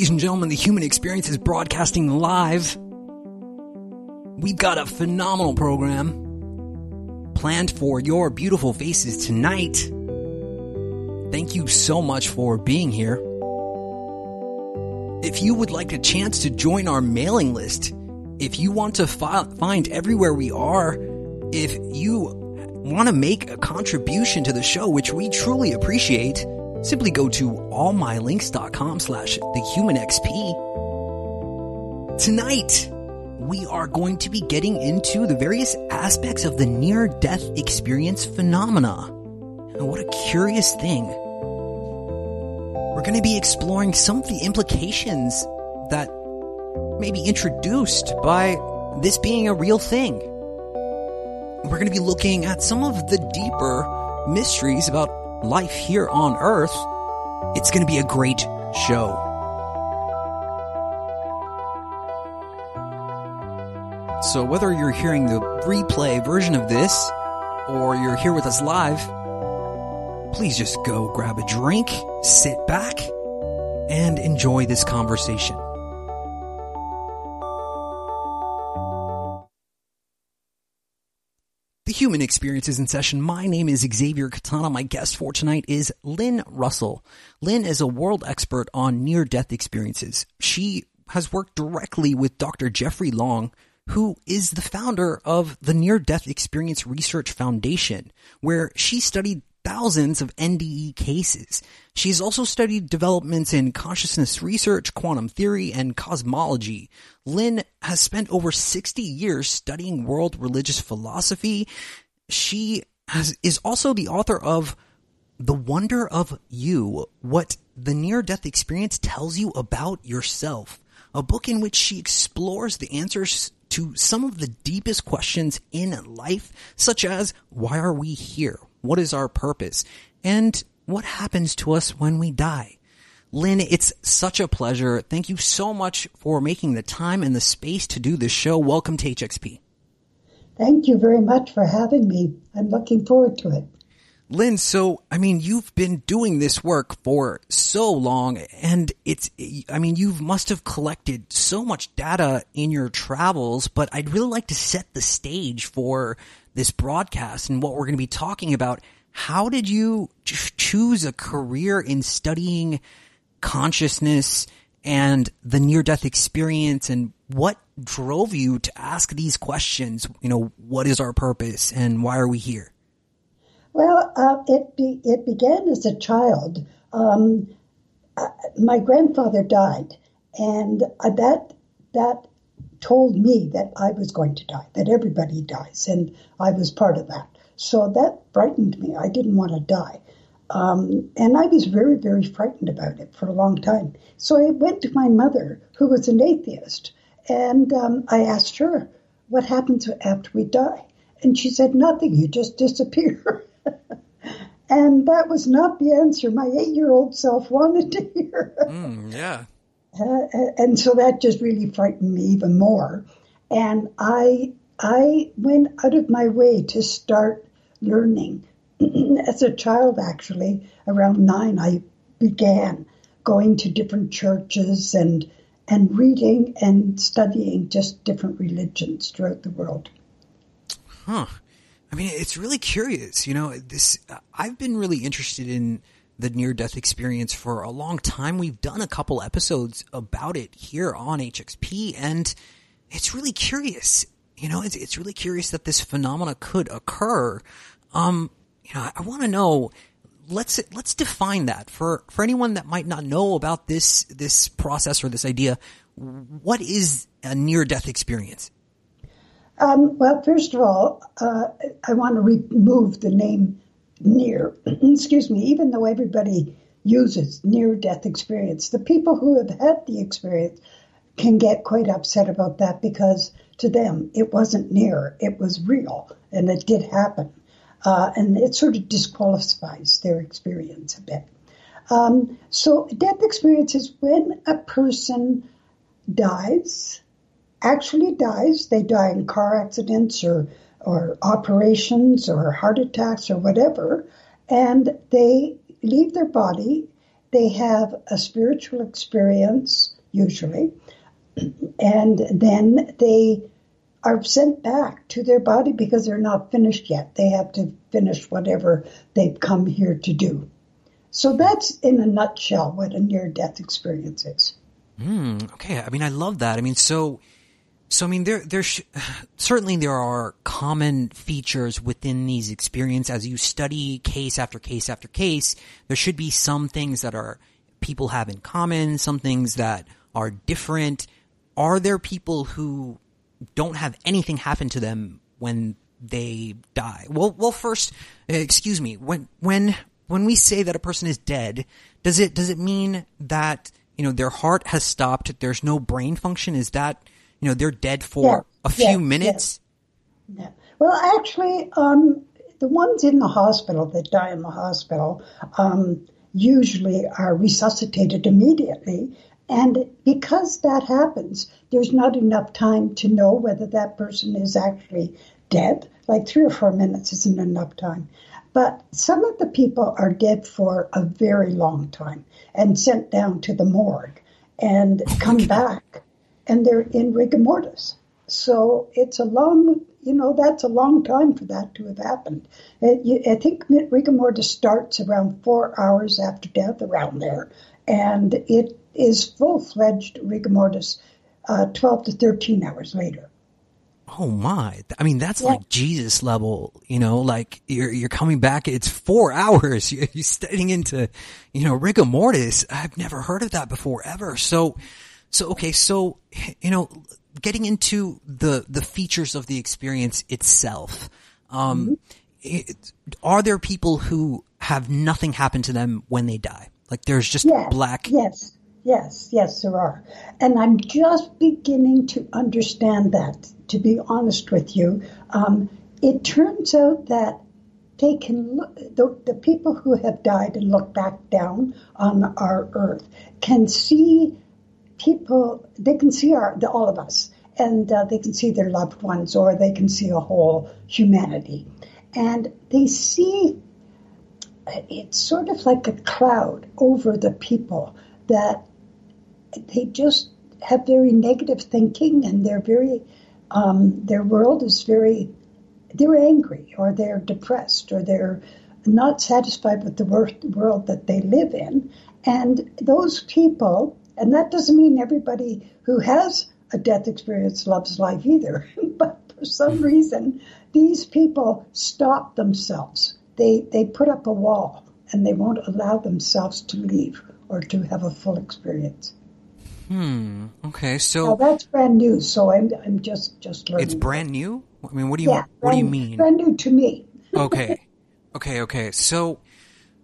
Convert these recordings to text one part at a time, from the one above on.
Ladies and gentlemen, the human experience is broadcasting live. We've got a phenomenal program planned for your beautiful faces tonight. Thank you so much for being here. If you would like a chance to join our mailing list, if you want to fi- find everywhere we are, if you want to make a contribution to the show, which we truly appreciate, simply go to allmylinks.com slash thehumanxp. Tonight, we are going to be getting into the various aspects of the near-death experience phenomena. And what a curious thing. We're going to be exploring some of the implications that may be introduced by this being a real thing. We're going to be looking at some of the deeper mysteries about life here on Earth. It's going to be a great show. So whether you're hearing the replay version of this or you're here with us live, please just go grab a drink, sit back, and enjoy this conversation. Human Experiences in session. My name is Xavier Katana. My guest for tonight is Lynn Russell. Lynn is a world expert on near death experiences. She has worked directly with Dr. Jeffrey Long, who is the founder of the Near Death Experience Research Foundation, where she studied thousands of NDE cases. She's also studied developments in consciousness research, quantum theory, and cosmology. Lynn has spent over 60 years studying world religious philosophy. She has, is also the author of The Wonder of You, What the Near Death Experience Tells You About Yourself, a book in which she explores the answers to some of the deepest questions in life, such as why are we here? What is our purpose? And what happens to us when we die? Lynn, it's such a pleasure. Thank you so much for making the time and the space to do this show. Welcome to HXP. Thank you very much for having me. I'm looking forward to it. Lynn, so, I mean, you've been doing this work for so long and it's, I mean, you must have collected so much data in your travels, but I'd really like to set the stage for this broadcast and what we're going to be talking about. How did you choose a career in studying consciousness and the near death experience and what drove you to ask these questions? You know, what is our purpose and why are we here? Well, uh, it be, it began as a child. Um, uh, my grandfather died, and uh, that that told me that I was going to die, that everybody dies, and I was part of that. So that frightened me. I didn't want to die. Um, and I was very, very frightened about it for a long time. So I went to my mother, who was an atheist, and um, I asked her, What happens after we die? And she said, Nothing, you just disappear. and that was not the answer my eight year old self wanted to hear. Mm, yeah. Uh, and so that just really frightened me even more. And I I went out of my way to start learning. As a child, actually, around nine, I began going to different churches and and reading and studying just different religions throughout the world. Huh. I mean, it's really curious. You know, this I've been really interested in the near death experience for a long time. We've done a couple episodes about it here on HXP and it's really curious. You know, it's, it's really curious that this phenomena could occur. Um, you know, I, I want to know, let's, let's define that for, for anyone that might not know about this, this process or this idea. What is a near death experience? Um, well, first of all, uh, I want to remove the name near. Excuse me, even though everybody uses near death experience, the people who have had the experience can get quite upset about that because to them it wasn't near, it was real, and it did happen. Uh, and it sort of disqualifies their experience a bit. Um, so, death experience is when a person dies, actually dies. They die in car accidents or or operations or heart attacks or whatever, and they leave their body. They have a spiritual experience usually, and then they are sent back to their body because they're not finished yet. They have to finish whatever they've come here to do. So that's in a nutshell what a near death experience is. Mm, okay. I mean, I love that. I mean, so, so I mean, there, there, sh- certainly there are common features within these experiences. As you study case after case after case, there should be some things that are people have in common, some things that are different. Are there people who don't have anything happen to them when they die? Well, well, first, excuse me, when, when, when we say that a person is dead, does it, does it mean that, you know, their heart has stopped, there's no brain function? Is that, you know, they're dead for Yeah, a few yeah, minutes? Yeah. Well, actually, um, the ones in the hospital that die in the hospital um, usually are resuscitated immediately. And because that happens, there's not enough time to know whether that person is actually dead. Like three or four minutes isn't enough time. But some of the people are dead for a very long time and sent down to the morgue and come back and they're in rigor mortis. So it's a long, you know, that's a long time for that to have happened. I think rigor mortis starts around four hours after death, around there, and it is full fledged rigor mortis uh, 12 to 13 hours later. Oh my! I mean, that's Yeah. like Jesus level. You know, like you're you're coming back. It's four hours. You're, you're studying into, you know, rigor mortis. I've never heard of that before ever. So, so okay. So, you know, getting into the the features of the experience itself. Um, it, are there people who have nothing happen to them when they die? Like there's just Yes, black. Yes, yes, yes, there are. And I'm just beginning to understand that, to be honest with you. Um, it turns out that they can look, the, the people who have died and look back down on our earth can see people, they can see our, the, all of us, and uh, they can see their loved ones, or they can see a whole humanity. And they see it's sort of like a cloud over the people that they just have very negative thinking and they're very um, their world is very they're angry or they're depressed or they're not satisfied with the wor- world that they live in and those people and that doesn't mean everybody who has a death experience loves life either but for some reason these people stop themselves they they put up a wall and they won't allow themselves to leave or to have a full experience. Hmm. Okay, Now so that's brand new, so I'm I'm just just learning. it's brand new. I mean, what do you yeah, what do you mean? Brand new to me. okay okay okay so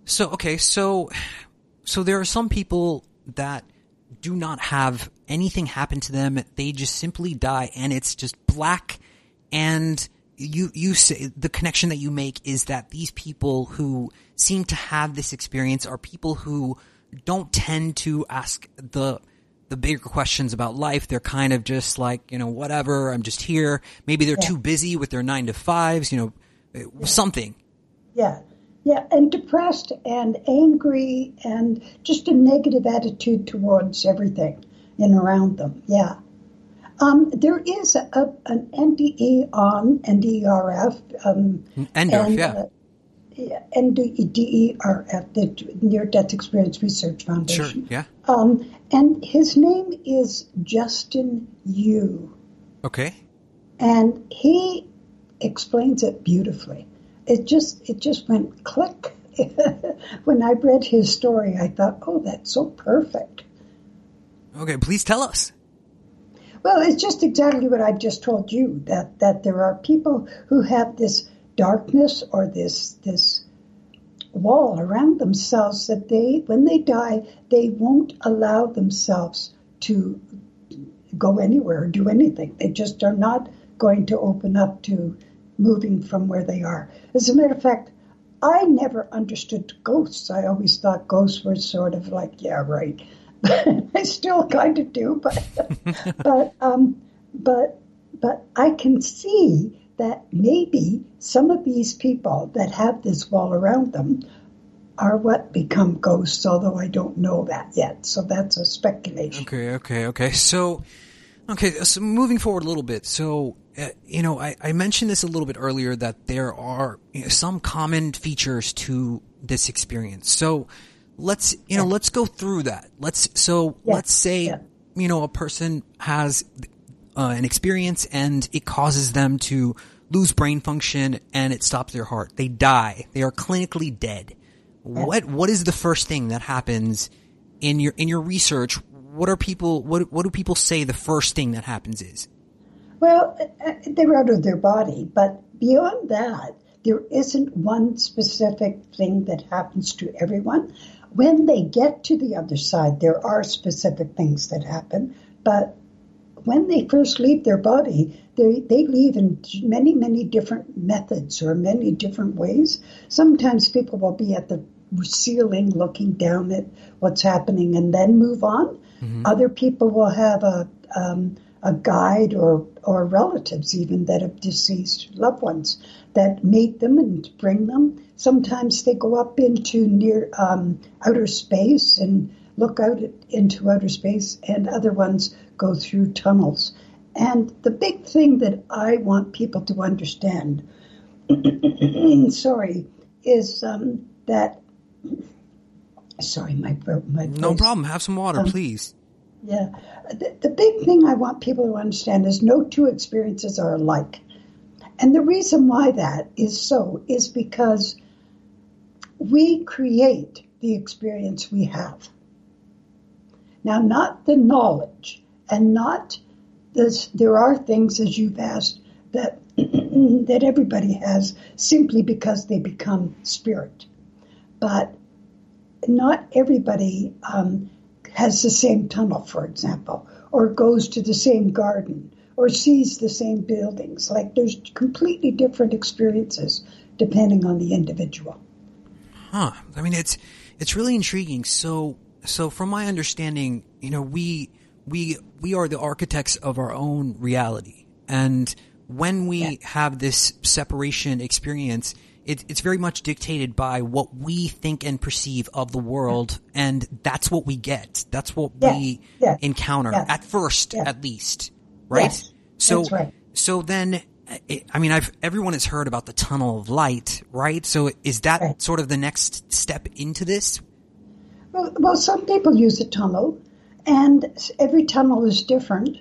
so okay so so there are some people that do not have anything happen to them they just simply die and it's just black and you you say the connection that you make is that these people who seem to have this experience are people who don't tend to ask the the bigger questions about life. They're kind of just like, you know, whatever, I'm just here. Maybe they're too busy with their nine to fives, you know, uh, something. Yeah. Yeah, and depressed and angry and just a negative attitude towards everything in around them. Yeah. Um, there is a, a, an NDE on NDERF. Um, NDERF, and, yeah. uh, yeah, NDERF, the Near Death Experience Research Foundation. Sure, yeah. Um, and his name is Justin Yu. Okay. and he explains it beautifully. It just it just went click. when I read his story, I thought, "Oh, that's so perfect." Okay, please tell us. Well, it's just exactly what I've just told you that that there are people who have this darkness or this this wall around themselves that they when they die they won't allow themselves to go anywhere or do anything. They just are not going to open up to moving from where they are. As a matter of fact, I never understood ghosts. I always thought ghosts were sort of like, yeah, right. I still kind of do, but but um, but but I can see that maybe some of these people that have this wall around them are what become ghosts, although I don't know that yet. So that's a speculation. Okay, okay, okay. So, okay, so moving forward a little bit. So, uh, you know, I, I, mentioned this a little bit earlier that there are you know, some common features to this experience. So, let's you yeah. know let's go through that. Let's so yeah. let's say yeah. you know a person has uh, an experience and it causes them to lose brain function and it stops their heart. They die. They are clinically dead. What what is the first thing that happens in your in your research? What are people what what do people say the first thing that happens is? Well, uh, uh, they're out of their body, but beyond that, there isn't one specific thing that happens to everyone. When they get to the other side, there are specific things that happen, but when they first leave their body, they, they leave in many, many different methods or many different ways. Sometimes people will be at the ceiling looking down at what's happening and then move on. Mm-hmm. Other people will have a, um, a guide or, or relatives even that have deceased loved ones that meet them and bring them. Sometimes they go up into near um, outer space and look out into outer space, and other ones go through tunnels. And the big thing that I want people to understand, sorry, is um, that. Sorry, my my. No problem. Have some water, um, please. Yeah, the, the big thing I want people to understand is no two experiences are alike, and the reason why that is so is because we create the experience we have. Now, not the knowledge and not this, there are things, as you've asked, that, that everybody has simply because they become spirit. But not everybody um, has the same tunnel, for example, or goes to the same garden or sees the same buildings. Like there's completely different experiences depending on the individual. Huh. I mean, it's it's really intriguing. So, so from my understanding, you know, we we we are the architects of our own reality, and when we yeah. have this separation experience, it, it's very much dictated by what we think and perceive of the world, and that's what we get. That's what yeah. we yeah. encounter at first, at least, right? Yes. So, right. so then I mean, I've everyone has heard about the tunnel of light, right? So is that right. sort of the next step into this? Well, well, some people use a tunnel, and every tunnel is different.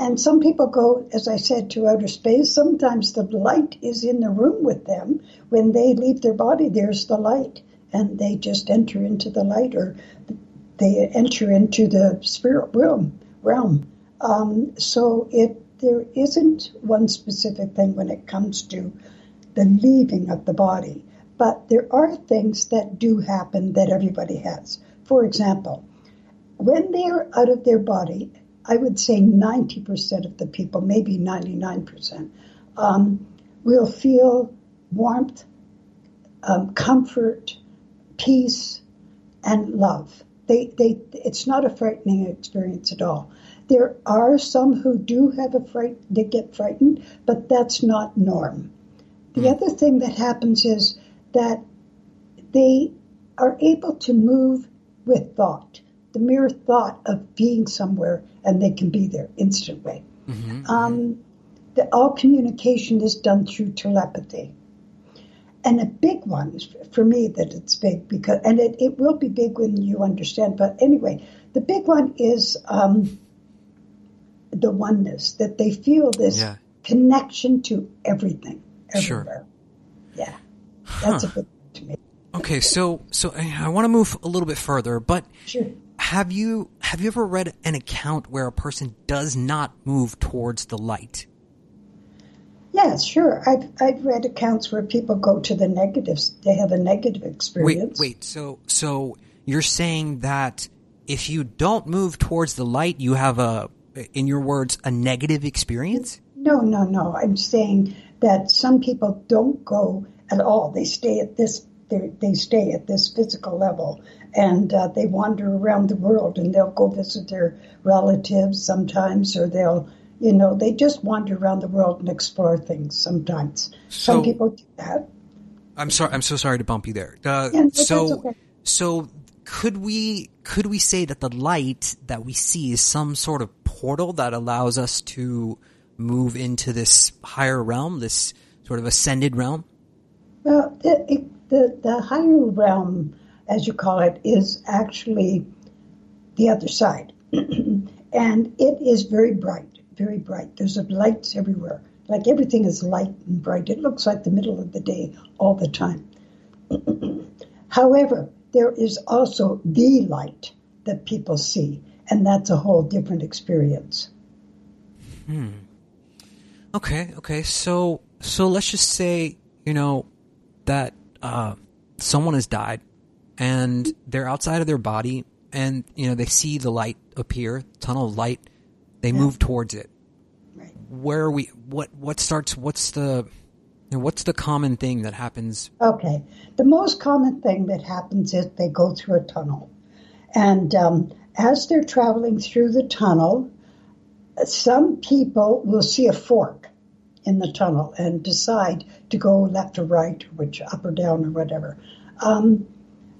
And some people go, as I said, to outer space. Sometimes the light is in the room with them. When they leave their body, there's the light, and they just enter into the light, or they enter into the spirit realm. Realm. Um, so it there isn't one specific thing when it comes to the leaving of the body, but there are things that do happen that everybody has. For example, when they're out of their body, I would say 90% of the people, maybe 99%, um, will feel warmth, um, comfort, peace, and love. They, they, it's not a frightening experience at all. There are some who do have a fright, they get frightened, but that's not norm. The mm. other thing that happens is that they are able to move with thought, the mere thought of being somewhere, and they can be there instantly. Mm-hmm. Um, the, all communication is done through telepathy. And a big one for me that it's big because, and it, it will be big when you understand. But anyway, the big one is um, the oneness, that they feel this yeah. connection to everything, everywhere. Sure. Yeah, that's huh. a big to me. Okay, so so I want to move a little bit further, but sure. Have you have you ever read an account where a person does not move towards the light? Yes, sure. I've I've read accounts where people go to the negatives. They have a negative experience. Wait, wait. So so you're saying that if you don't move towards the light, you have a, in your words, a negative experience? No, no, no. I'm saying that some people don't go at all. They stay at this. They stay at this physical level, and uh, they wander around the world, and they'll go visit their relatives sometimes, or they'll you know, they just wander around the world and explore things sometimes. So, Some people do that. I'm sorry. I'm so sorry to bump you there. Uh, yeah, so, okay. so could we could we say that the light that we see is some sort of portal that allows us to move into this higher realm, this sort of ascended realm? Well, it, it, the the higher realm, as you call it, is actually the other side, and it is very bright very bright. There's lights everywhere. Like everything is light and bright. It looks like the middle of the day all the time. However, there is also the light that people see, and that's a whole different experience. Hmm. Okay, okay. So so let's just say, you know, that uh, someone has died and they're outside of their body and you know they see the light appear, tunnel of light, they yeah. move towards it. Right. Where are we? What what starts? What's the you know, what's the common thing that happens? Okay, the most common thing that happens is they go through a tunnel, and um, as they're traveling through the tunnel, some people will see a fork in the tunnel and decide to go left or right, which up or down or whatever. Um,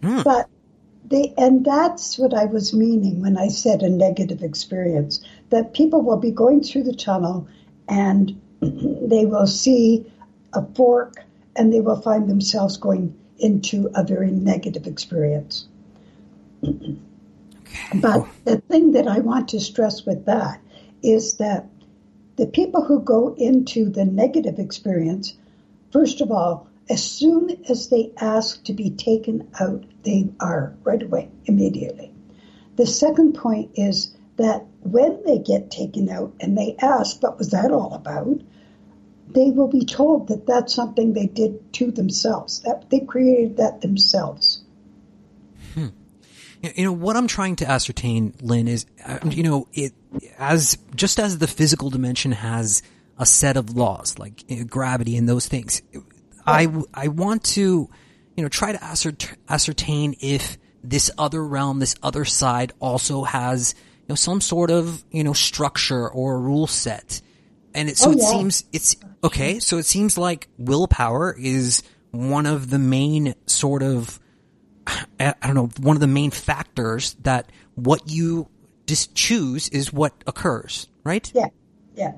mm. But they, and that's what I was meaning when I said a negative experience. That people will be going through the tunnel and they will see a fork and they will find themselves going into a very negative experience. Okay. But the thing that I want to stress with that is that the people who go into the negative experience, first of all, as soon as they ask to be taken out, they are right away, immediately. The second point is that when they get taken out and they ask, what was that all about? They will be told that that's something they did to themselves, that they created that themselves. Hmm. You know, what I'm trying to ascertain, Lynn, is, uh, you know, it, as, just as the physical dimension has a set of laws, like you know, gravity and those things, I, I want to, you know, try to ascertain if this other realm, this other side also has, you know, some sort of, you know, structure or rule set. And it, so oh, it seems it's okay. So it seems like willpower is one of the main sort of, I don't know, one of the main factors that what you just choose is what occurs, right? Yeah. Yeah.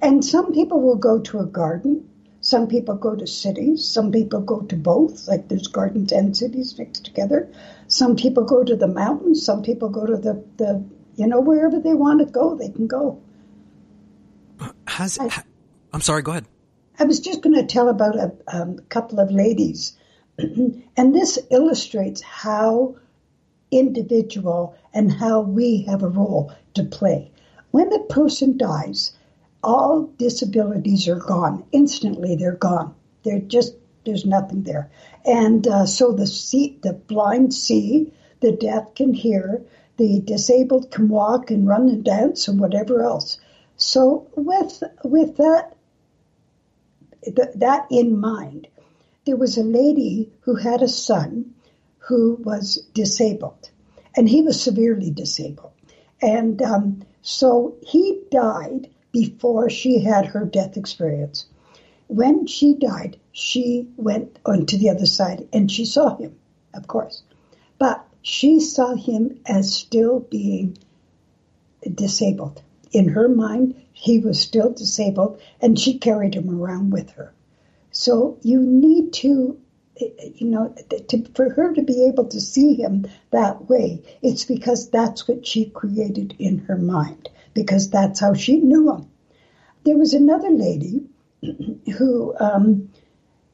And some people will go to a garden some people go to cities, some people go to both, like there's gardens and cities mixed together. Some people go to the mountains, some people go to the, the you know, wherever they want to go, they can go. Has, I, I'm sorry, go ahead. I was just going to tell about a um, couple of ladies, and this illustrates how individual and how we have a role to play. When a person dies, all disabilities are gone. Instantly, they're gone. They're just, there's nothing there. And uh, so the, see, the blind see, the deaf can hear, the disabled can walk and run and dance and whatever else. So with, with that, th- that in mind, there was a lady who had a son who was disabled, and he was severely disabled. And um, so he died before she had her death experience. When she died, she went onto the other side and she saw him, of course. But she saw him as still being disabled. In her mind, he was still disabled and she carried him around with her. So you need to, you know, to, for her to be able to see him that way, it's because that's what she created in her mind because that's how she knew him. There was another lady who um,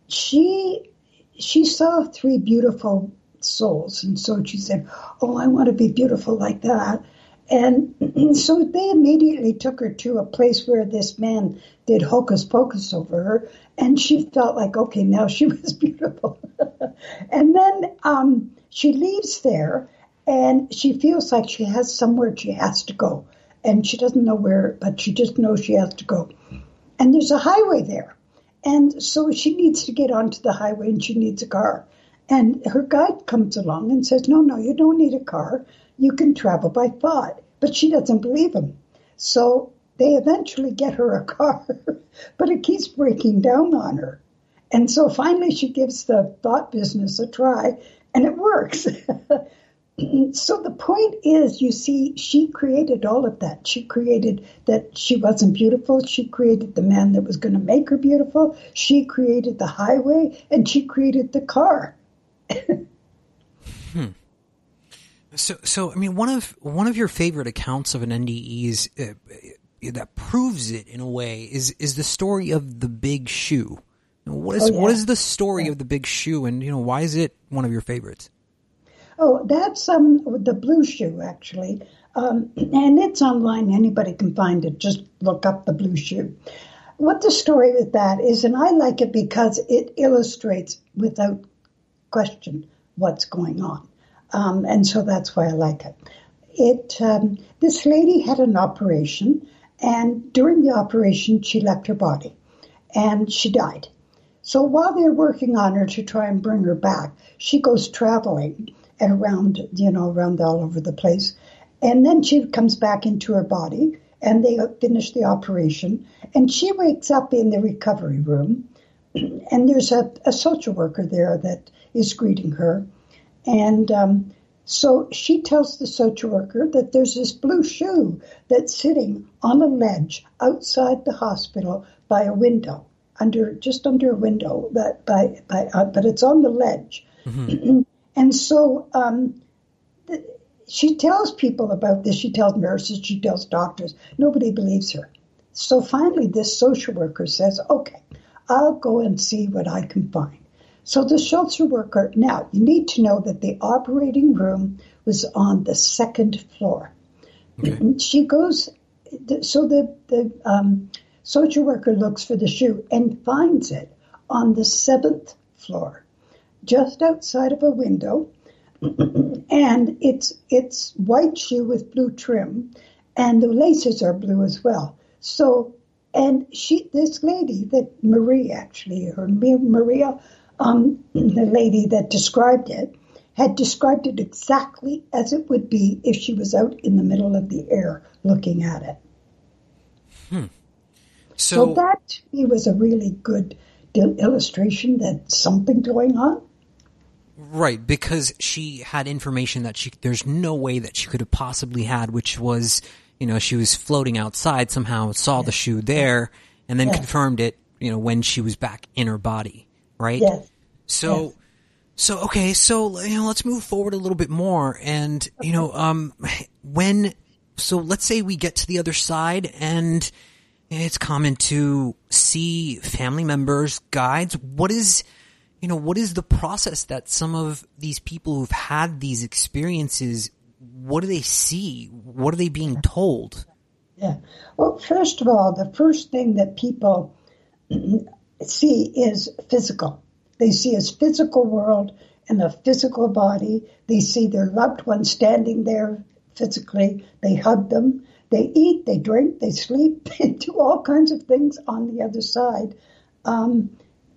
she she saw three beautiful souls. And so she said, Oh, I want to be beautiful like that. And so they immediately took her to a place where this man did hocus pocus over her, and she felt like, okay, now she was beautiful. and then um, she leaves there, and she feels like she has somewhere she has to go. And she doesn't know where, but she just knows she has to go. And there's a highway there. And so she needs to get onto the highway and she needs a car. And her guide comes along and says, No, no, you don't need a car. You can travel by thought. But she doesn't believe him. So they eventually get her a car, but it keeps breaking down on her. And so finally she gives the thought business a try and it works. so the point is, you see, she created all of that. She created that she wasn't beautiful. She created the man that was going to make her beautiful. She created the highway and she created the car. hmm. So, so I mean, one of one of your favorite accounts of an NDE is uh, that proves it in a way is is the story of the big shoe. What is oh, yeah. what is the story yeah. of the big shoe, and you know why is it one of your favorites? Oh, that's um the blue shoe actually, um, and it's online. Anybody can find it. Just look up the blue shoe. What the story with that is, and I like it because it illustrates without question what's going on. Um, and so that's why I like it. It um, this lady had an operation, and during the operation, she left her body, and she died. So while they're working on her to try and bring her back, she goes traveling and around, you know, around all over the place, and then she comes back into her body, and they finish the operation, and she wakes up in the recovery room, and there's a, a social worker there that is greeting her and um, so she tells the social worker that there's this blue shoe that's sitting on a ledge outside the hospital by a window, under just under a window, but by, by uh, but it's on the ledge. Mm-hmm. and so um, the, she tells people about this. She tells nurses. She tells doctors. Nobody believes her. So finally, this social worker says, "Okay, I'll go and see what I can find." So the social worker, now you need to know that the operating room was on the second floor. Okay. She goes, so the, the um, social worker looks for the shoe and finds it on the seventh floor, just outside of a window. and it's it's white shoe with blue trim, and the laces are blue as well. So, and she, this lady that Marie actually, her Maria um, the lady that described it had described it exactly as it would be if she was out in the middle of the air looking at it. Hmm. So, so that to me was a really good illustration that something going on. Right, because she had information that she there's no way that she could have possibly had, which was, you know, she was floating outside somehow, saw the shoe there, and then confirmed it, you know, when she was back in her body right? Yes. So, yes. so okay, so you know, let's move forward a little bit more, and you know, um, when so let's say we get to the other side, and it's common to see family members, guides. What is you know, what is the process that some of these people who've had these experiences, what do they see? What are they being told? Yeah. Well, first of all, the first thing that people see is physical. They see his physical world and a physical body. They see their loved ones standing there physically. They hug them. They eat, they drink, they sleep, they do all kinds of things on the other side um,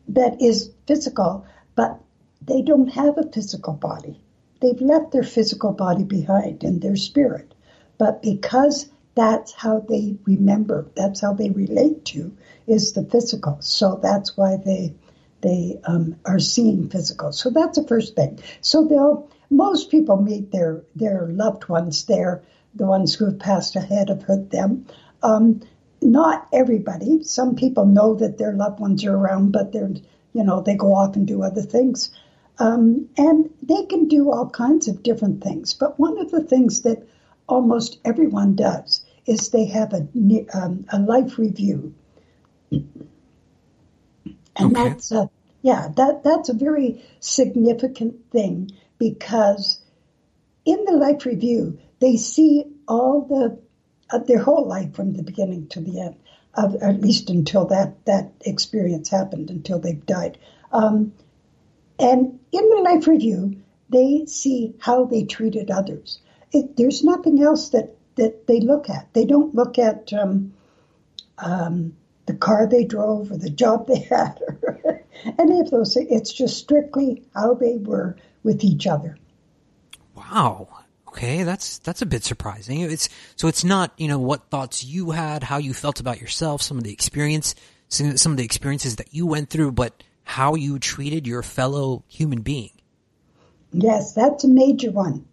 that is physical, but they don't have a physical body. They've left their physical body behind and their spirit. But because that's how they remember, that's how they relate to, is the physical. So that's why they they um, are seeing physical. So that's the first thing. So they'll most people meet their their loved ones there, the ones who have passed ahead of them. Um, not everybody. Some people know that their loved ones are around, but they're you know they go off and do other things. Um, and they can do all kinds of different things. But one of the things that almost everyone does is they have a, um, a life review. And okay. that's a, yeah, that, that's a very significant thing because in the life review, they see all the their whole life from the beginning to the end, uh, at least until that that experience happened, until they've died. Um, and in the life review, they see how they treated others. It, there's nothing else that that they look at. They don't look at um, um, the car they drove or the job they had or any of those. It's just strictly how they were with each other. Wow. Okay, that's that's a bit surprising. It's so it's not you know what thoughts you had, how you felt about yourself, some of the experience, some of the experiences that you went through, but how you treated your fellow human being. Yes, that's a major one.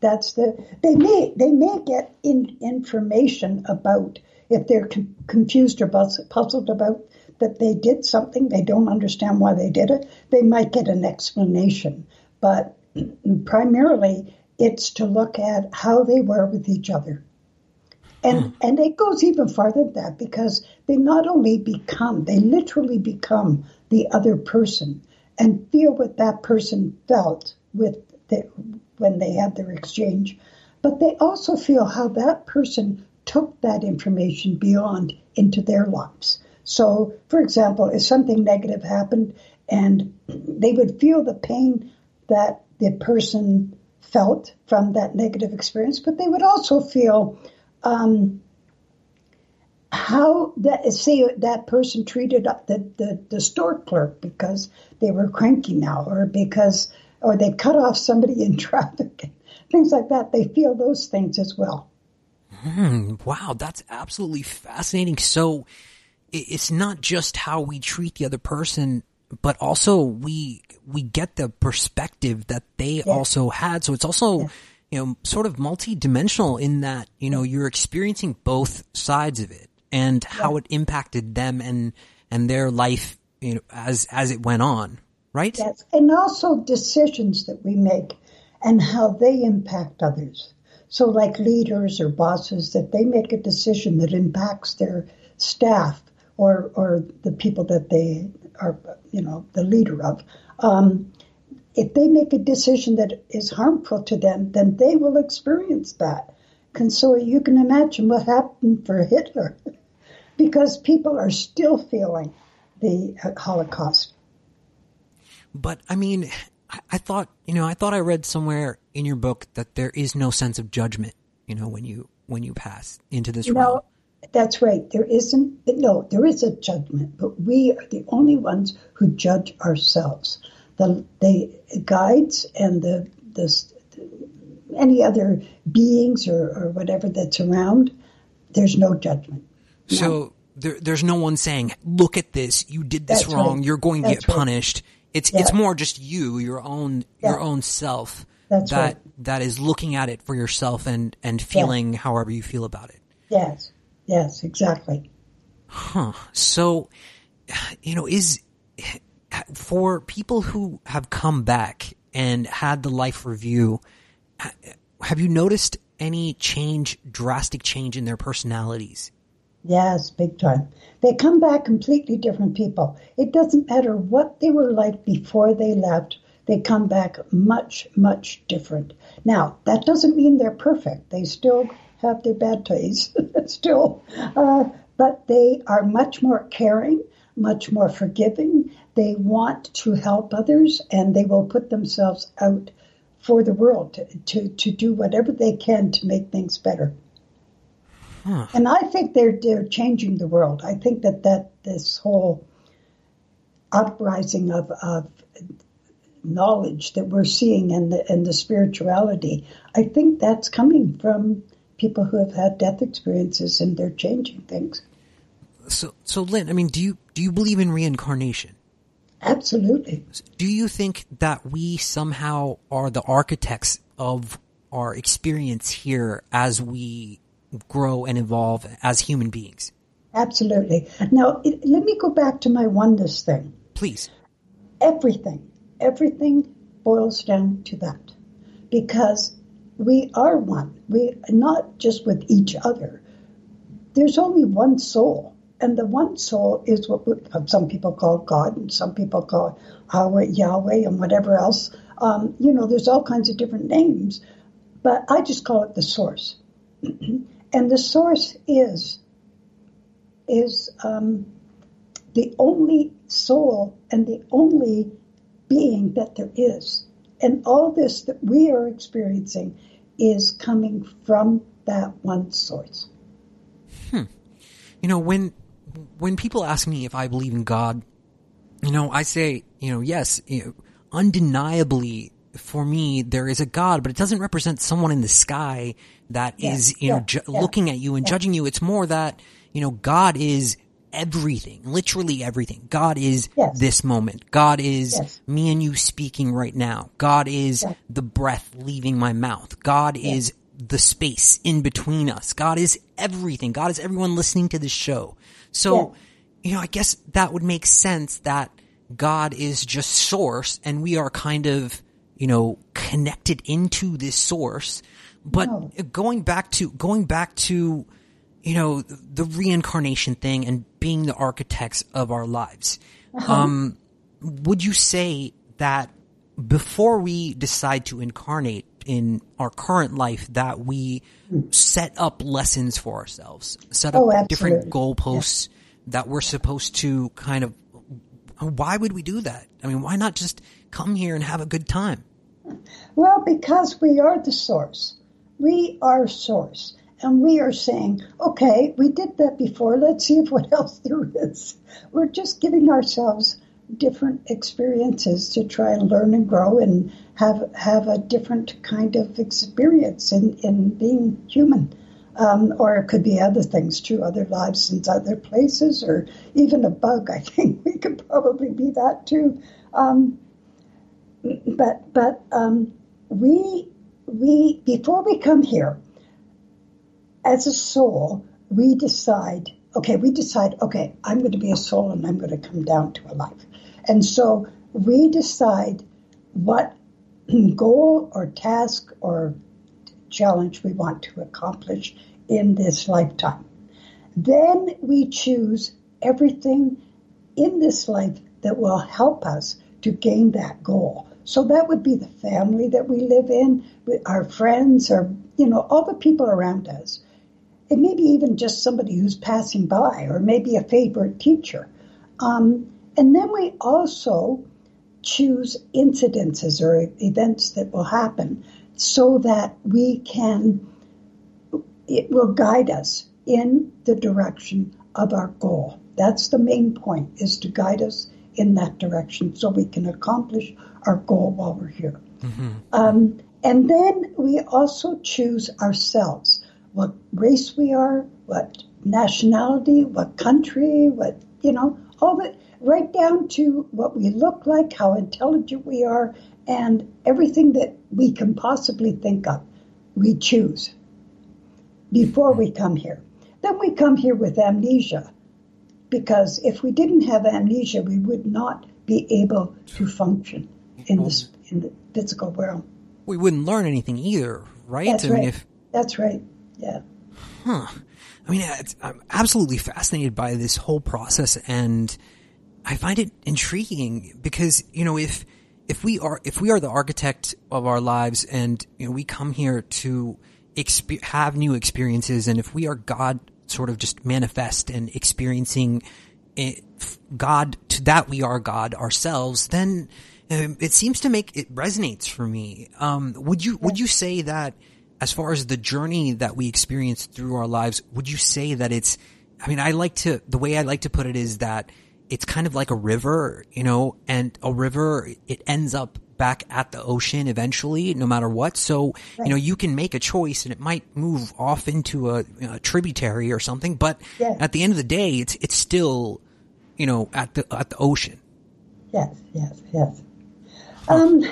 That's the they may they may get in, information about if they're confused or puzzled about that they did something they don't understand why they did it. They might get an explanation, but primarily it's to look at how they were with each other. And, mm. and it goes even farther than that because they not only become, they literally become the other person and feel what that person felt with the, when they had their exchange, but they also feel how that person took that information beyond into their lives. So, for example, if something negative happened and they would feel the pain that the person felt from that negative experience, but they would also feel um, how that say that person treated the, the, the store clerk because they were cranky now, or because or they cut off somebody in traffic, things like that. They feel those things as well. Mm, wow, that's absolutely fascinating. So it's not just how we treat the other person, but also we we get the perspective that they yeah. also had. So it's also yeah. you know sort of multi-dimensional in that you know you're experiencing both sides of it and how yeah. it impacted them and and their life you know as as it went on, right? Yes, and also decisions that we make and how they impact others. So, like leaders or bosses, that they make a decision that impacts their staff or or the people that they are, you know, the leader of. Um, if they make a decision that is harmful to them, then they will experience that. And so you can imagine what happened for Hitler, because people are still feeling the Holocaust. But I mean, I thought, you know, I thought I read somewhere in your book that there is no sense of judgment, you know, when you when you pass into this no, realm. That's right. There isn't. No, there is a judgment, but we are the only ones who judge ourselves. The the guides and the the, any other beings or, or whatever that's around, there's no judgment. No. So there, there's no one saying, "Look at this! You did this that's wrong. Right. You're going to that's get punished." Right. It's yeah. it's more just you, your own yeah. your own self That's that right. that is looking at it for yourself and and feeling yeah. however you feel about it. Yes. Yes, exactly. Huh. So you know, is for people who have come back and had the life review, have you noticed any change, drastic change in their personalities? Yes, big time. They come back completely different people. It doesn't matter what they were like before they left, they come back much, much different. Now, that doesn't mean they're perfect. They still have their bad days, still, uh, but they are much more caring, much more forgiving. They want to help others, and they will put themselves out for the world to, to, to do whatever they can to make things better. Huh. And I think they're they're changing the world. I think that that this whole uprising of, of knowledge that we're seeing and the and the spirituality, I think that's coming from people who have had death experiences and they're changing things. So so Lynn, I mean, do you do you believe in reincarnation? Absolutely. Do you think that we somehow are the architects of our experience here as we grow and evolve as human beings. Absolutely. Now, it, let me go back to my oneness thing. Please. Everything, everything boils down to that. Because we are one. We not just with each other. There's only one soul. and the one soul is what some people call God, and some people call Yahweh, Yahweh, and whatever else. Um, you know, there's all kinds of different names, but I just call it the source. and the source is is um, the only soul and the only being that there is. And all this that we are experiencing is coming from that one source. Hmm. You know, when when people ask me if I believe in God, you know, I say, you know, yes, you know, undeniably for me there is a God, but it doesn't represent someone in the sky that yes, is, you yeah, know, ju- yeah, looking at you and yeah. judging you. It's more that, you know, God is everything, literally everything. God is yes. this moment. God is yes. me and you speaking right now. God is yes. the breath leaving my mouth. God is the space in between us. God is everything. God is everyone listening to this show. So, you know, I guess that would make sense that God is just source and we are kind of, you know, connected into this source. But no. going back to, going back to, you know, the reincarnation thing and being the architects of our lives. Uh-huh. Um, would you say that before we decide to incarnate in our current life that we set up lessons for ourselves, set up oh, different goalposts yeah. that we're supposed to kind of, why would we do that? I mean, why not just come here and have a good time? Well, because we are the source. We are source. And we are saying, okay, we did that before. Let's see if what else there is. We're just giving ourselves different experiences to try and learn and grow and have have a different kind of experience in, in being human. Um, or it could be other things too, other lives in other places, or even a bug. I think we could probably be that too. Um, but but um, we we before we come here, as a soul, we decide, okay, we decide, okay, I'm going to be a soul and I'm going to come down to a life. And so we decide what goal or task or challenge we want to accomplish in this lifetime. Then we choose everything in this life that will help us to gain that goal. So that would be the family that we live in, our friends, or you know, all the people around us and maybe even just somebody who's passing by, or maybe a favorite teacher. Um, and then we also choose incidences or events that will happen so that we can, it will guide us in the direction of our goal. That's the main point, is to guide us in that direction so we can accomplish our goal while we're here. Mm-hmm. Um, and then we also choose ourselves what race we are, what nationality, what country, what, you know, all that, right down to what we look like, how intelligent we are, and everything that we can possibly think of, we choose before we come here. Then we come here with amnesia, because if we didn't have amnesia, we would not be able to function in, this, in the physical world. We wouldn't learn anything either, right? That's I right. If- That's right. Yeah. Huh. I mean, I'm absolutely fascinated by this whole process and I find it intriguing because, you know, if, if we are, if we are the architect of our lives and, you know, we come here to exp- have new experiences and if we are God sort of just manifest and experiencing it, God to that we are God ourselves, then um, it seems to make it resonates for me. Um, would you, would you say that, as far as the journey that we experience through our lives, would you say that it's, I mean, I like to, the way I like to put it is that it's kind of like a river, you know, and a river, it ends up back at the ocean eventually, no matter what. So, right. you know, you can make a choice and it might move off into a, a tributary or something, but yes. at the end of the day, it's, it's still, you know, at the, at the ocean. Yes, yes, yes. Um,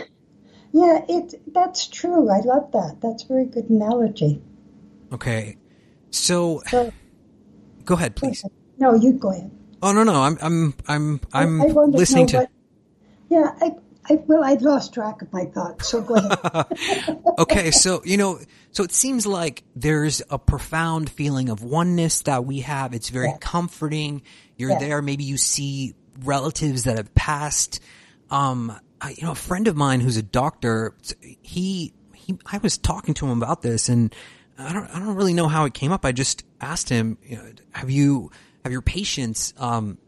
yeah, it that's true. I love that. That's a very good analogy. Okay, so, so go ahead, please. No, you go ahead. Oh no, no, I'm I'm I'm I'm I listening to. What, yeah, I, I, well, I lost track of my thoughts, so go ahead. okay, so you know, so it seems like there's a profound feeling of oneness that we have. It's very yeah. comforting. You're yeah. there. Maybe you see relatives that have passed. Um, I, you know, a friend of mine who's a doctor, he, he, I was talking to him about this, and I don't, I don't really know how it came up. I just asked him, you know, have you, have your patients, um,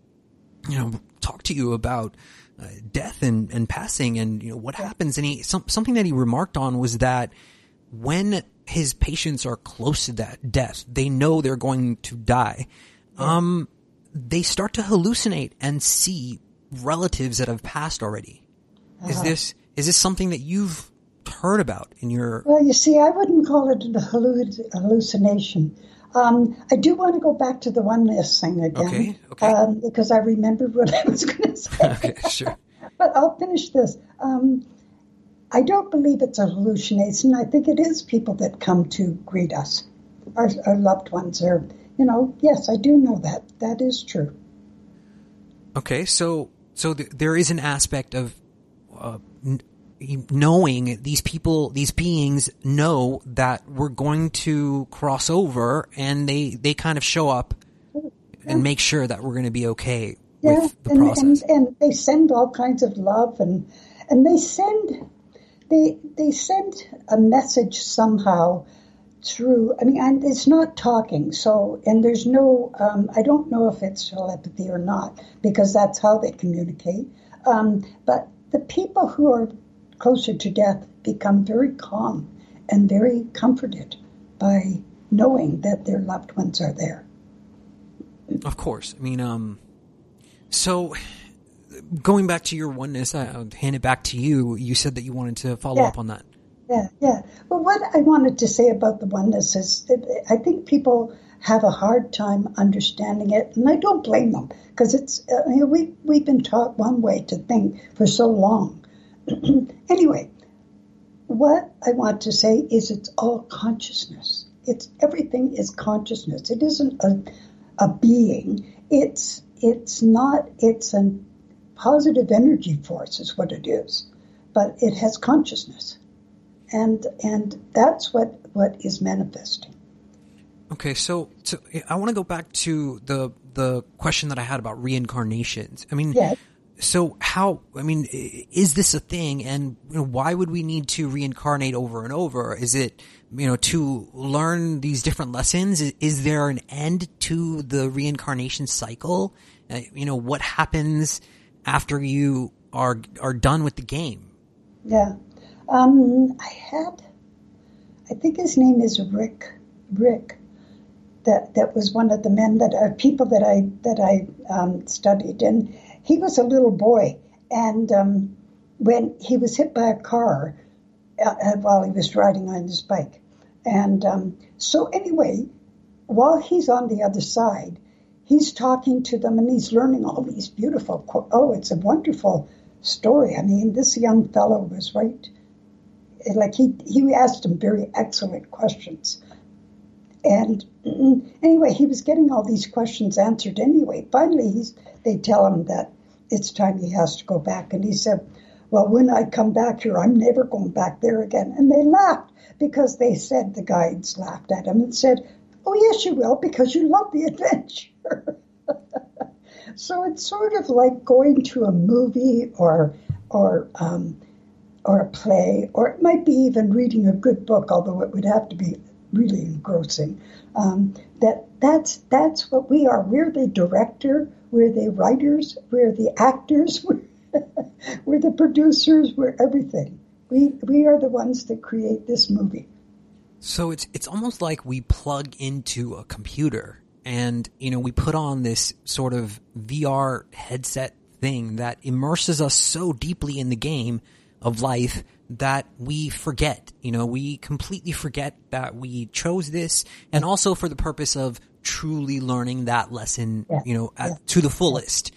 you know, talk to you about uh, death and, and passing and you know what happens? And he some, something that he remarked on was that when his patients are close to that death they know they're going to die. Um they start to hallucinate and see relatives that have passed already uh-huh. is this is this something that you've heard about in your well you see i wouldn't call it a hallucination um, I do want to go back to the oneness thing again. Okay, okay. Um, because I remembered what I was going to say. okay, sure. but I'll finish this. Um, I don't believe it's a hallucination. I think it is people that come to greet us, our, our loved ones. Or, you know, yes, I do know that. That is true. Okay, so so th- there is an aspect of uh, knowing these people, these beings know that we're going to cross over and they, they kind of show up and make sure that we're going to be okay yeah, with the and, process. And, and they send all kinds of love and, and they send, they, they send a message somehow through, I mean, and it's not talking. So, and there's no, um, I don't know if it's telepathy or not because that's how they communicate. Um, but the people who are closer to death become very calm and very comforted by knowing that their loved ones are there. Of course. I mean, um, so going back to your oneness, I'll hand it back to you. You said that you wanted to follow yeah. up on that. Yeah, yeah. Well, what I wanted to say about the oneness is that I think people have a hard time understanding it, and I don't blame them because it's uh, we we've been taught one way to think for so long, anyway, what I want to say is it's all consciousness. It's everything is consciousness. It isn't a, a being. It's it's not. It's a positive energy force is what it is, but it has consciousness, and and that's what what is manifesting. Okay, so so I want to go back to the the question that I had about reincarnations. I mean, yes. so how i mean is this a thing? And you know, why would we need to reincarnate over and over? Is it you know to learn these different lessons? Is, is there an end to the reincarnation cycle? Uh, you know what happens after you are are done with the game? Yeah. Um, i had i think his name is rick rick that that was one of the men that uh, people that i that i um, studied and he was a little boy, and um, when he was hit by a car uh, uh, while he was riding on his bike, and um, so anyway, while he's on the other side, he's talking to them and he's learning all these beautiful. Oh, it's a wonderful story. I mean, this young fellow was right. Like he he asked him very excellent questions, and anyway, he was getting all these questions answered anyway. Finally, he's, they tell him that it's time he has to go back. And he said, Well, when I come back here, I'm never going back there again. And they laughed because they said the guides laughed at him and said, Oh, yes, you will, because you love the adventure. so it's sort of like going to a movie or, or, um, or a play, or it might be even reading a good book, although it would have to be really engrossing. Um, that that's that's what we are. We're the director, we're the writers, we're the actors, we're, we're the producers, we're everything. We we are the ones that create this movie. So it's it's almost like we plug into a computer and you know we put on this sort of VR headset thing that immerses us so deeply in the game of life that we forget. You know, we completely forget that we chose this and also for the purpose of truly learning that lesson, you know, at, to the fullest.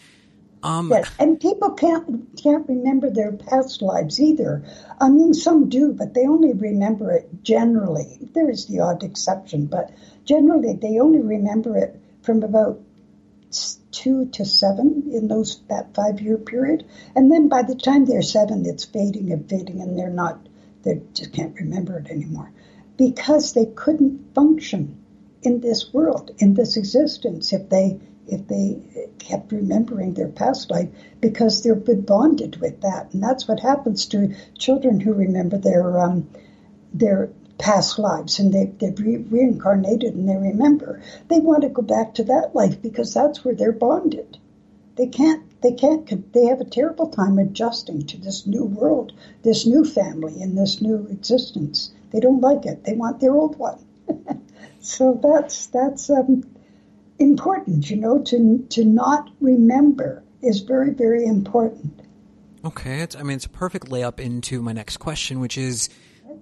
Um, yes, and people can't can't remember their past lives either. I mean, some do, but they only remember it generally. There is the odd exception, but generally they only remember it from about two to seven in those that five year period, and then by the time they're seven, it's fading and fading, and they're not they just can't remember it anymore. Because they couldn't function in this world, in this existence, if they if they kept remembering their past life because they've been bonded with that, and that's what happens to children who remember their um, their past lives and they, they've re- reincarnated and they remember. They want to go back to that life because that's where they're bonded. They can't, they can't, they have a terrible time adjusting to this new world, this new family, and this new existence. They don't like it. They want their old one. so that's, that's, um, important, you know, to, to not remember is very, very important. Okay. It's, I mean, it's a perfect layup into my next question, which is,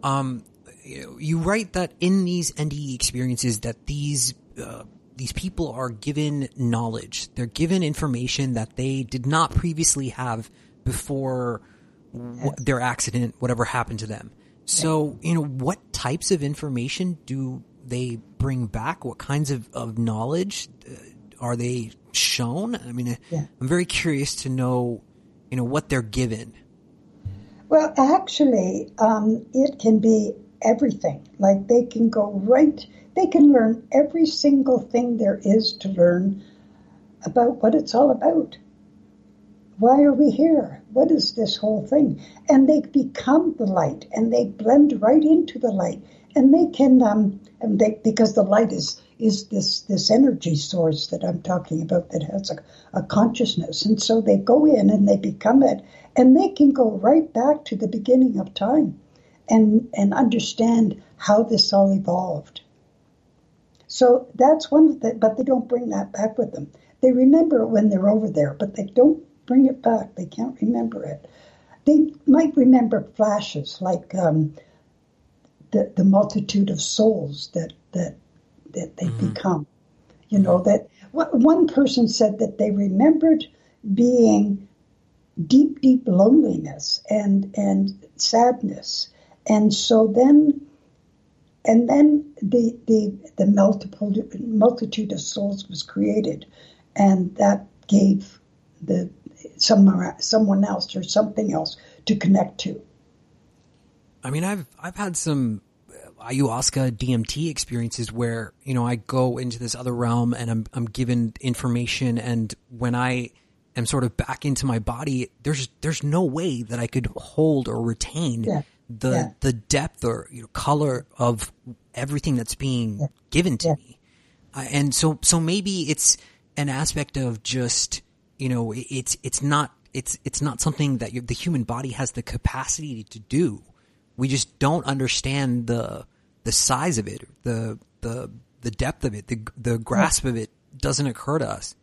um, you write that in these NDE experiences that these uh, these people are given knowledge. They're given information that they did not previously have before w- their accident, whatever happened to them. So, you know, what types of information do they bring back? What kinds of, of knowledge uh, are they shown? I mean, yeah. I'm very curious to know, you know, what they're given. Well, actually, um, it can be everything. Like they can go right, they can learn every single thing there is to learn about what it's all about. Why are we here? What is this whole thing? And they become the light and they blend right into the light and they can, um, and they, because the light is, is this, this energy source that I'm talking about that has a, a consciousness. And so they go in and they become it and they can go right back to the beginning of time and, and understand how this all evolved. So that's one of the, but they don't bring that back with them. They remember it when they're over there, but they don't bring it back. They can't remember it. They might remember flashes like um, the, the multitude of souls that, that, that they mm-hmm. become. You know, that one person said that they remembered being deep, deep loneliness and, and sadness and so then, and then the the the multiple multitude of souls was created, and that gave the someone someone else or something else to connect to. I mean, I've I've had some ayahuasca DMT experiences where you know I go into this other realm and I'm I'm given information, and when I am sort of back into my body, there's there's no way that I could hold or retain. Yeah the yeah. the depth or you know, color of everything that's being yeah. given to yeah. me. Uh, and so so maybe it's an aspect of just you know it's it's not it's it's not something that the human body has the capacity to do. We just don't understand the the size of it, the the the depth of it, the the grasp of it doesn't occur to us.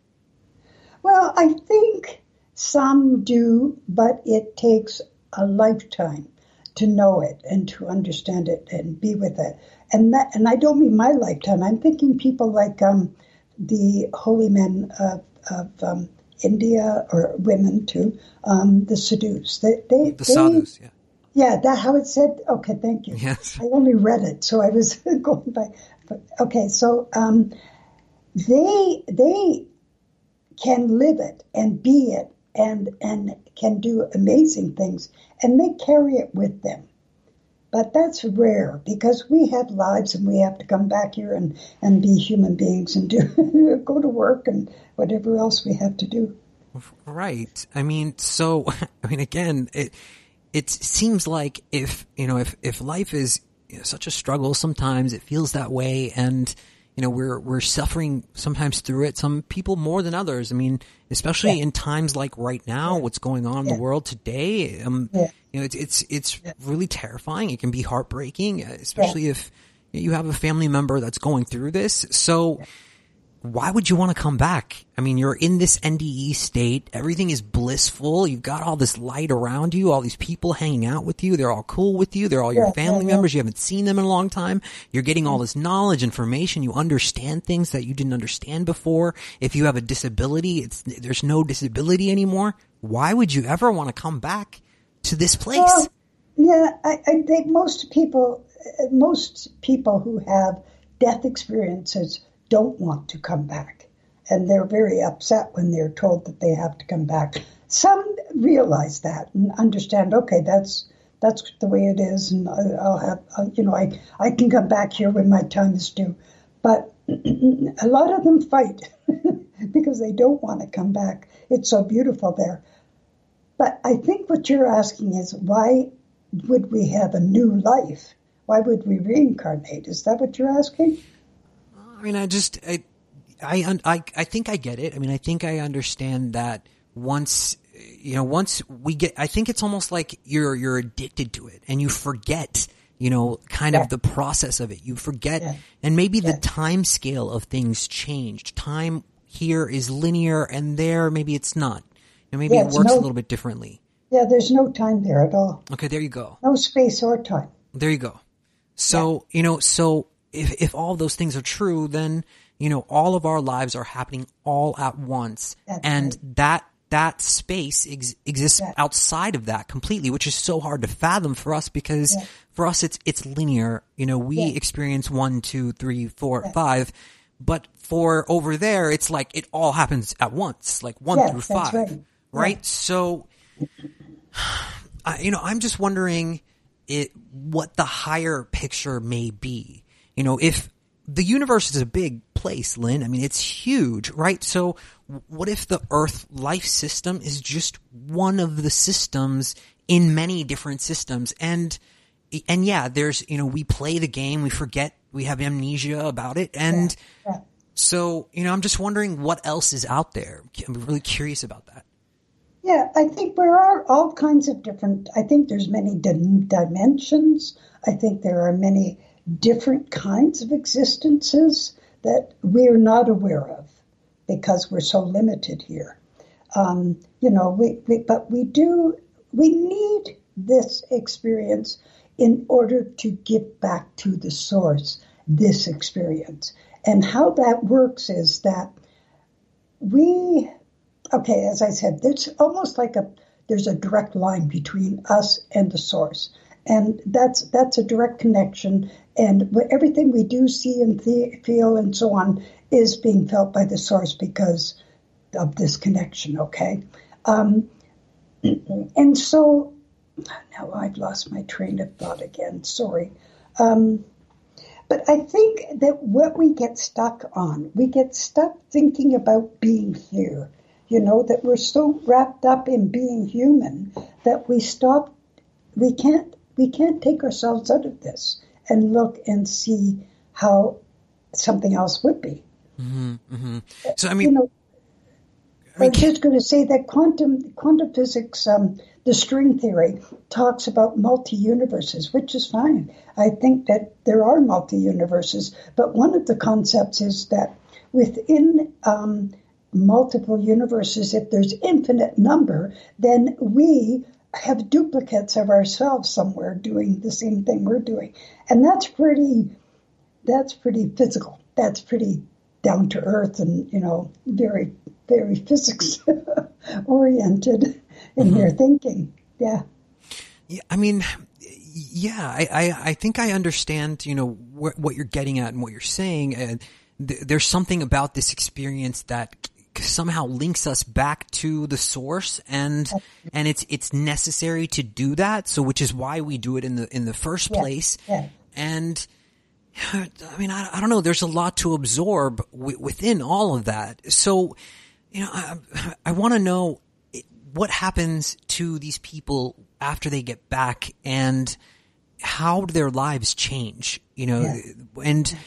Well, I think some do, but it takes a lifetime to know it and to understand it and be with it. And that, and I don't mean my lifetime. I'm thinking people like um, the holy men of, of um, India or women too, um, the sadhus. They, they, the they, sadhus, yeah. Yeah, that how it said. Okay, thank you. Yes. I only read it, so I was going by. But, okay, so um, they they can live it and be it and and can do amazing things and they carry it with them. But that's rare because we have lives and we have to come back here and, and be human beings and do go to work and whatever else we have to do. Right. I mean, so I mean, again, it it seems like if you know if if life is you know, such a struggle, sometimes it feels that way, and you know we're we're suffering sometimes through it some people more than others. I mean especially yeah. in times like right now yeah. what's going on in the world today um you know it's it's it's really terrifying. It can be heartbreaking especially if you have a family member that's going through this. So why would you want to come back? I mean, you're in this NDE state. Everything is blissful. You've got all this light around you, all these people hanging out with you. They're all cool with you. They're all your family members. You haven't seen them in a long time. You're getting all this knowledge, information. You understand things that you didn't understand before. If you have a disability, it's, there's no disability anymore. Why would you ever want to come back to this place? Well, yeah, I, I think most people, most people who have death experiences don't want to come back. and they're very upset when they're told that they have to come back. Some realize that and understand. Okay, that's that's the way it is, and I'll have you know I I can come back here when my time is due. But a lot of them fight because they don't want to come back. It's so beautiful there. But I think what you're asking is why would we have a new life? Why would we reincarnate? Is that what you're asking? I mean, I just I I I, I think I get it. I mean, I think I understand that once you know once we get I think it's almost like you're you're addicted to it and you forget you know kind yeah. of the process of it. You forget yeah. and maybe yeah. the time scale of things changed. Time here is linear and there maybe it's not. You know, maybe it works no, a little bit differently. Yeah there's no time there at all. Okay there you go. No space or time. There you go. So you know so if if all those things are true then you know all of our lives are happening all at once That's and right. that that space ex- exists yeah. outside of that completely, which is so hard to fathom for us because yeah. for us it's it's linear. You know, we yeah. experience one, two, three, four, five, but for over there, it's like it all happens at once, like one through five, right? right? So, I, you know, I'm just wondering it what the higher picture may be. You know, if the universe is a big place, Lynn. I mean, it's huge, right? So what if the Earth life system is just one of the systems in many different systems? And, and yeah, there's, you know, we play the game, we forget, we have amnesia about it. And yeah, yeah. so, you know, I'm just wondering what else is out there. I'm really curious about that. Yeah, I think there are all kinds of different, I think there's many dimensions. I think there are many different kinds of existences that we're not aware of because we're so limited here. Um, you know, we, we, but we do, we need this experience in order to get back to the source, this experience. And how that works is that we, okay, as I said, it's almost like a, there's a direct line between us and the source and that's that's a direct connection. And everything we do, see, and feel, and so on, is being felt by the source because of this connection. Okay, um, and so now I've lost my train of thought again. Sorry. Um, but I think that what we get stuck on, we get stuck thinking about being here. You know, that we're so wrapped up in being human that we stop, we can't we can't take ourselves out of this and look and see how something else would be. Mm-hmm, mm-hmm. So I mean, you know, I am just going to say that quantum quantum physics, um, the string theory, talks about multi universes, which is fine. I think that there are multi universes, but one of the concepts is that within um, multiple universes, if there's infinite number, then we have duplicates of ourselves somewhere doing the same thing we're doing. And that's pretty that's pretty physical. That's pretty down to earth and, you know, very very physics oriented in mm-hmm. your thinking. Yeah. Yeah, I mean, yeah, I, I, I think I understand, you know, wh- what you're getting at and what you're saying. And th- there's something about this experience that somehow links us back to the source and and it's it's necessary to do that. So which is why we do it in the in the first place. Yeah. and I mean I, I don't know. There's a lot to absorb w- within all of that. So you know I, I want to know what happens to these people after they get back and how do their lives change you know? Yeah. and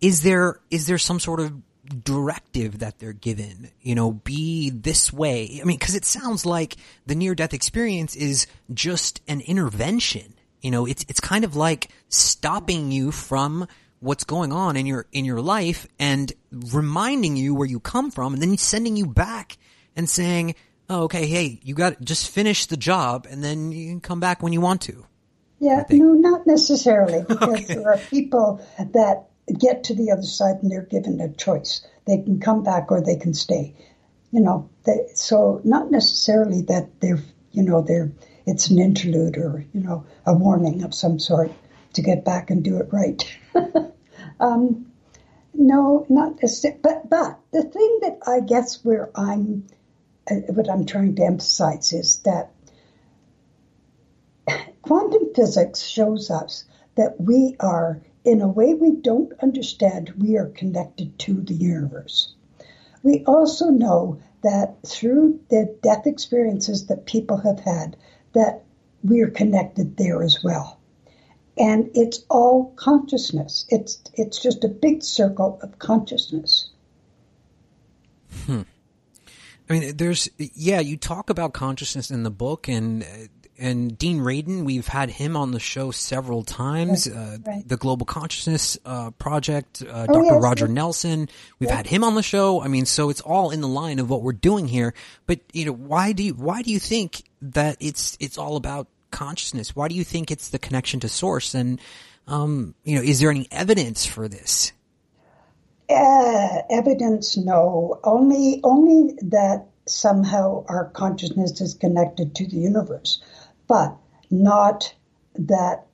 is there is there some sort of directive that they're given, you know, be this way. I mean, cause it sounds like the near death experience is just an intervention. You know, it's, it's kind of like stopping you from what's going on in your, in your life and reminding you where you come from and then sending you back and saying, oh, okay, hey, you got just finish the job and then you can come back when you want to. Yeah, no, not necessarily because okay. there are people that get to the other side and they're given a choice. They can come back or they can stay. You know, they, so not necessarily that they're, you know, they're, it's an interlude or, you know, a warning of some sort to get back and do it right. um, no, not but but the thing that I guess where I'm uh, what I'm trying to emphasize is that quantum physics shows us that we are in a way we don't understand we are connected to the universe. We also know that through the death experiences that people have had that we are connected there as well and it's all consciousness. It's it's just a big circle of consciousness. Hmm. I mean, there's yeah. You talk about consciousness in the book, and and Dean Radin, we've had him on the show several times. Right, uh, right. The Global Consciousness uh, Project, uh, oh, Dr. Yes, Roger yes. Nelson, we've had him on the show. I mean, so it's all in the line of what we're doing here. But you know, why do you why do you think that it's it's all about consciousness? Why do you think it's the connection to source? And, um, you know, is there any evidence for this? Uh, evidence, no. Only, only that somehow our consciousness is connected to the universe, but not that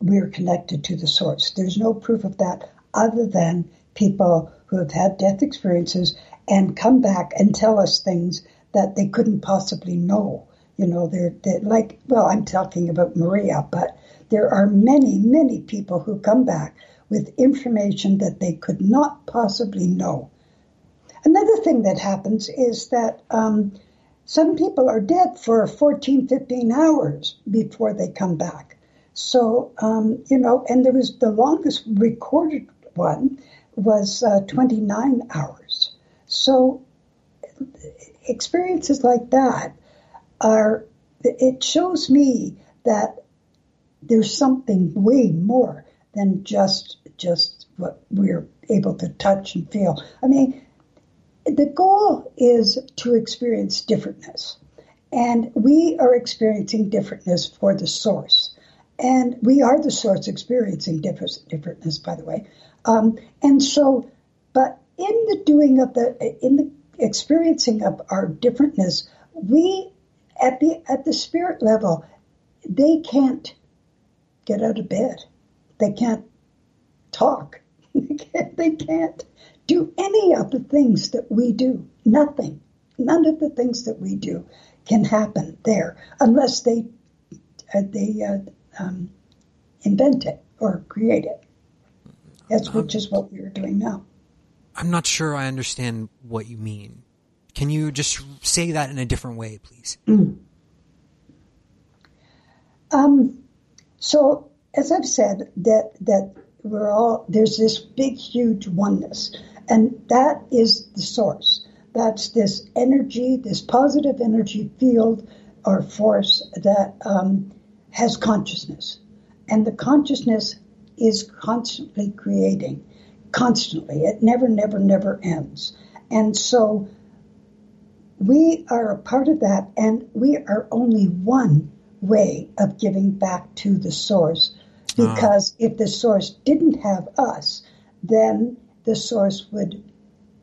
we're connected to the source. There's no proof of that other than people who have had death experiences and come back and tell us things that they couldn't possibly know. You know, they're, they're like, well, I'm talking about Maria, but there are many, many people who come back with information that they could not possibly know. Another thing that happens is that um, some people are dead for 14, 15 hours before they come back. So, um, you know, and there was the longest recorded one was uh, 29 hours. So, experiences like that are it shows me that there's something way more than just just what we're able to touch and feel. I mean, the goal is to experience differentness. And we are experiencing differentness for the source. And we are the source experiencing differentness, by the way. Um, and so, but in the doing of the, in the experiencing of our differentness, we at the at the spirit level, they can't get out of bed. They can't talk. they, can't, they can't do any of the things that we do. Nothing. None of the things that we do can happen there unless they uh, they uh, um, invent it or create it. That's which is what we are doing now. I'm not sure I understand what you mean. Can you just say that in a different way, please? Mm. Um, so, as I've said, that that we're all there's this big, huge oneness, and that is the source. That's this energy, this positive energy field or force that um, has consciousness, and the consciousness is constantly creating, constantly. It never, never, never ends, and so we are a part of that, and we are only one way of giving back to the source. Ah. Because if the source didn't have us, then the source would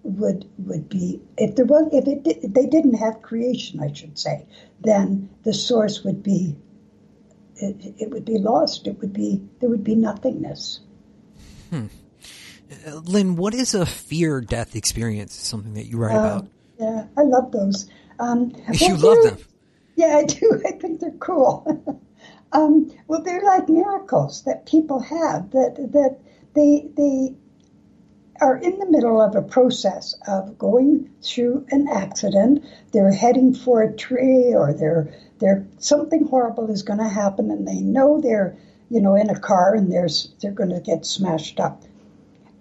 would would be if there was if it if they didn't have creation, I should say, then the source would be it, it would be lost. It would be there would be nothingness. Hmm. Uh, Lynn, what is a fear death experience? Something that you write uh, about. Yeah, I love those. Um, you well, love them. Yeah, I do. I think they're cool. um, well, they're like miracles that people have that that they they are in the middle of a process of going through an accident. They're heading for a tree, or they're they're something horrible is going to happen, and they know they're you know in a car and there's they're going to get smashed up,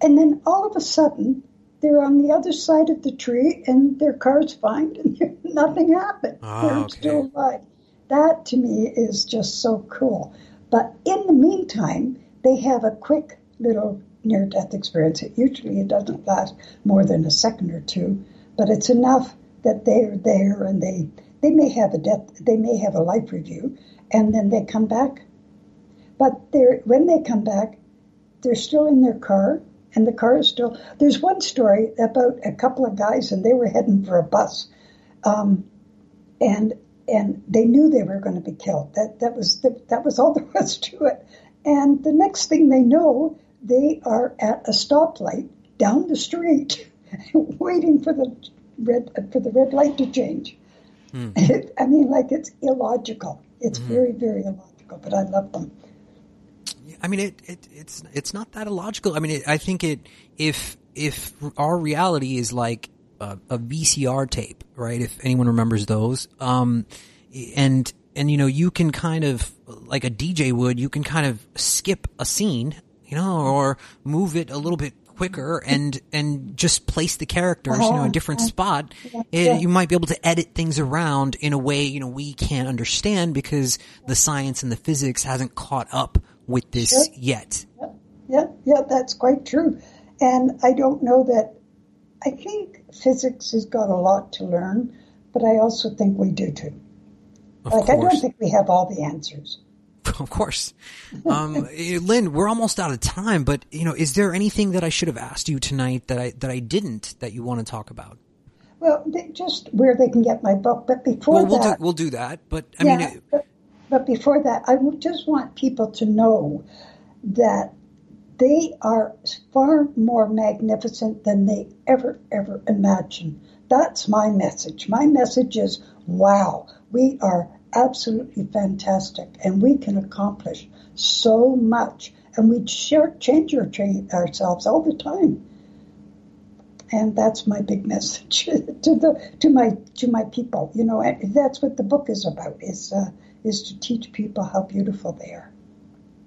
and then all of a sudden they're on the other side of the tree and their car's fine and nothing happened. Oh, they're okay. still alive. That to me is just so cool. But in the meantime, they have a quick little near death experience. It usually it doesn't last more than a second or two, but it's enough that they're there and they they may have a death they may have a life review and then they come back. But they're when they come back, they're still in their car and the car is still. There's one story about a couple of guys, and they were heading for a bus, um, and and they knew they were going to be killed. That that was the, that was all there was to it. And the next thing they know, they are at a stoplight down the street, waiting for the red for the red light to change. Hmm. I mean, like it's illogical. It's mm-hmm. very, very illogical, but I love them. I mean, it, it it's it's not that illogical. I mean, it, I think it if if our reality is like a, a, VCR tape, right? If anyone remembers those, um, and and you know, you can kind of like a DJ would, you can kind of skip a scene, you know, or move it a little bit quicker and and just place the characters, you know, in a uh-huh. different spot. It, you might be able to edit things around in a way you know we can't understand because the science and the physics hasn't caught up with this sure. yet. Yeah, yeah, that's quite true. And I don't know that. I think physics has got a lot to learn, but I also think we do too. Of like course. I don't think we have all the answers. Of course. Um, eh, Lynn, we're almost out of time, but you know, is there anything that I should have asked you tonight that I that I didn't that you want to talk about? Well, just where they can get my book, but before well, we'll that, do, we'll do that. But I yeah, mean, but, but before that, I just want people to know that they are far more magnificent than they ever ever imagined. That's my message. My message is, wow, we are absolutely fantastic, and we can accomplish so much, and we share, change our, ourselves all the time. And that's my big message to the to my to my people. You know, that's what the book is about. Is uh, is to teach people how beautiful they are.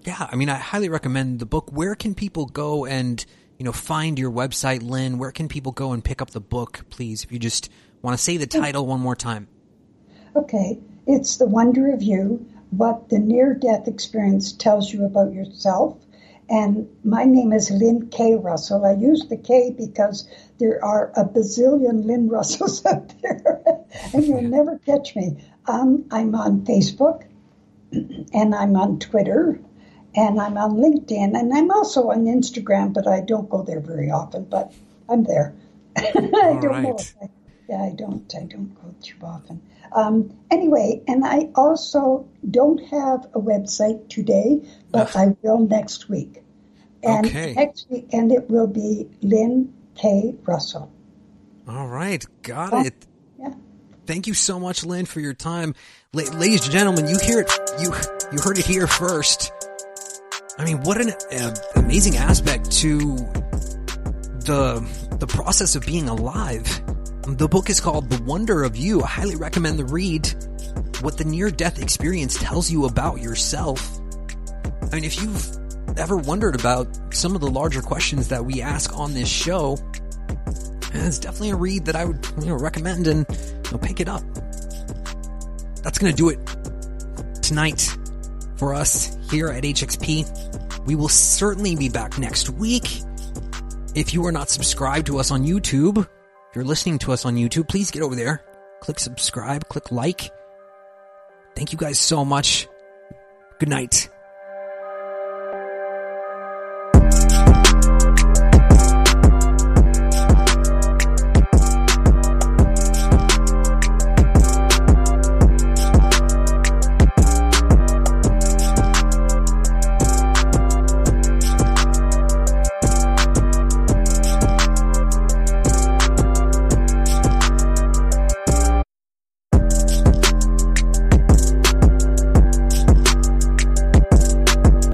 Yeah, I mean, I highly recommend the book. Where can people go and you know find your website, Lynn? Where can people go and pick up the book, please? If you just want to say the title one more time. Okay, it's the wonder of you, what the near death experience tells you about yourself. And my name is Lynn K. Russell. I use the K because there are a bazillion Lynn Russells out there, and you'll never catch me. Um, I'm on Facebook, and I'm on Twitter, and I'm on LinkedIn, and I'm also on Instagram, but I don't go there very often, but I'm there. I don't right. I, yeah, I don't. I don't go too often. Um, anyway, and I also don't have a website today, but I will next week. And okay. next week, and it will be Lynn K. Russell. All right, got Yeah. it. Yeah. Thank you so much, Lynn, for your time, La- ladies and gentlemen. You hear it, you you heard it here first. I mean, what an uh, amazing aspect to the the process of being alive. The book is called The Wonder of You. I highly recommend the read. What the near death experience tells you about yourself. I mean, if you've ever wondered about some of the larger questions that we ask on this show, eh, it's definitely a read that I would you know, recommend and you know, pick it up. That's going to do it tonight for us here at HXP. We will certainly be back next week. If you are not subscribed to us on YouTube, if you're listening to us on YouTube, please get over there, click subscribe, click like. Thank you guys so much. Good night.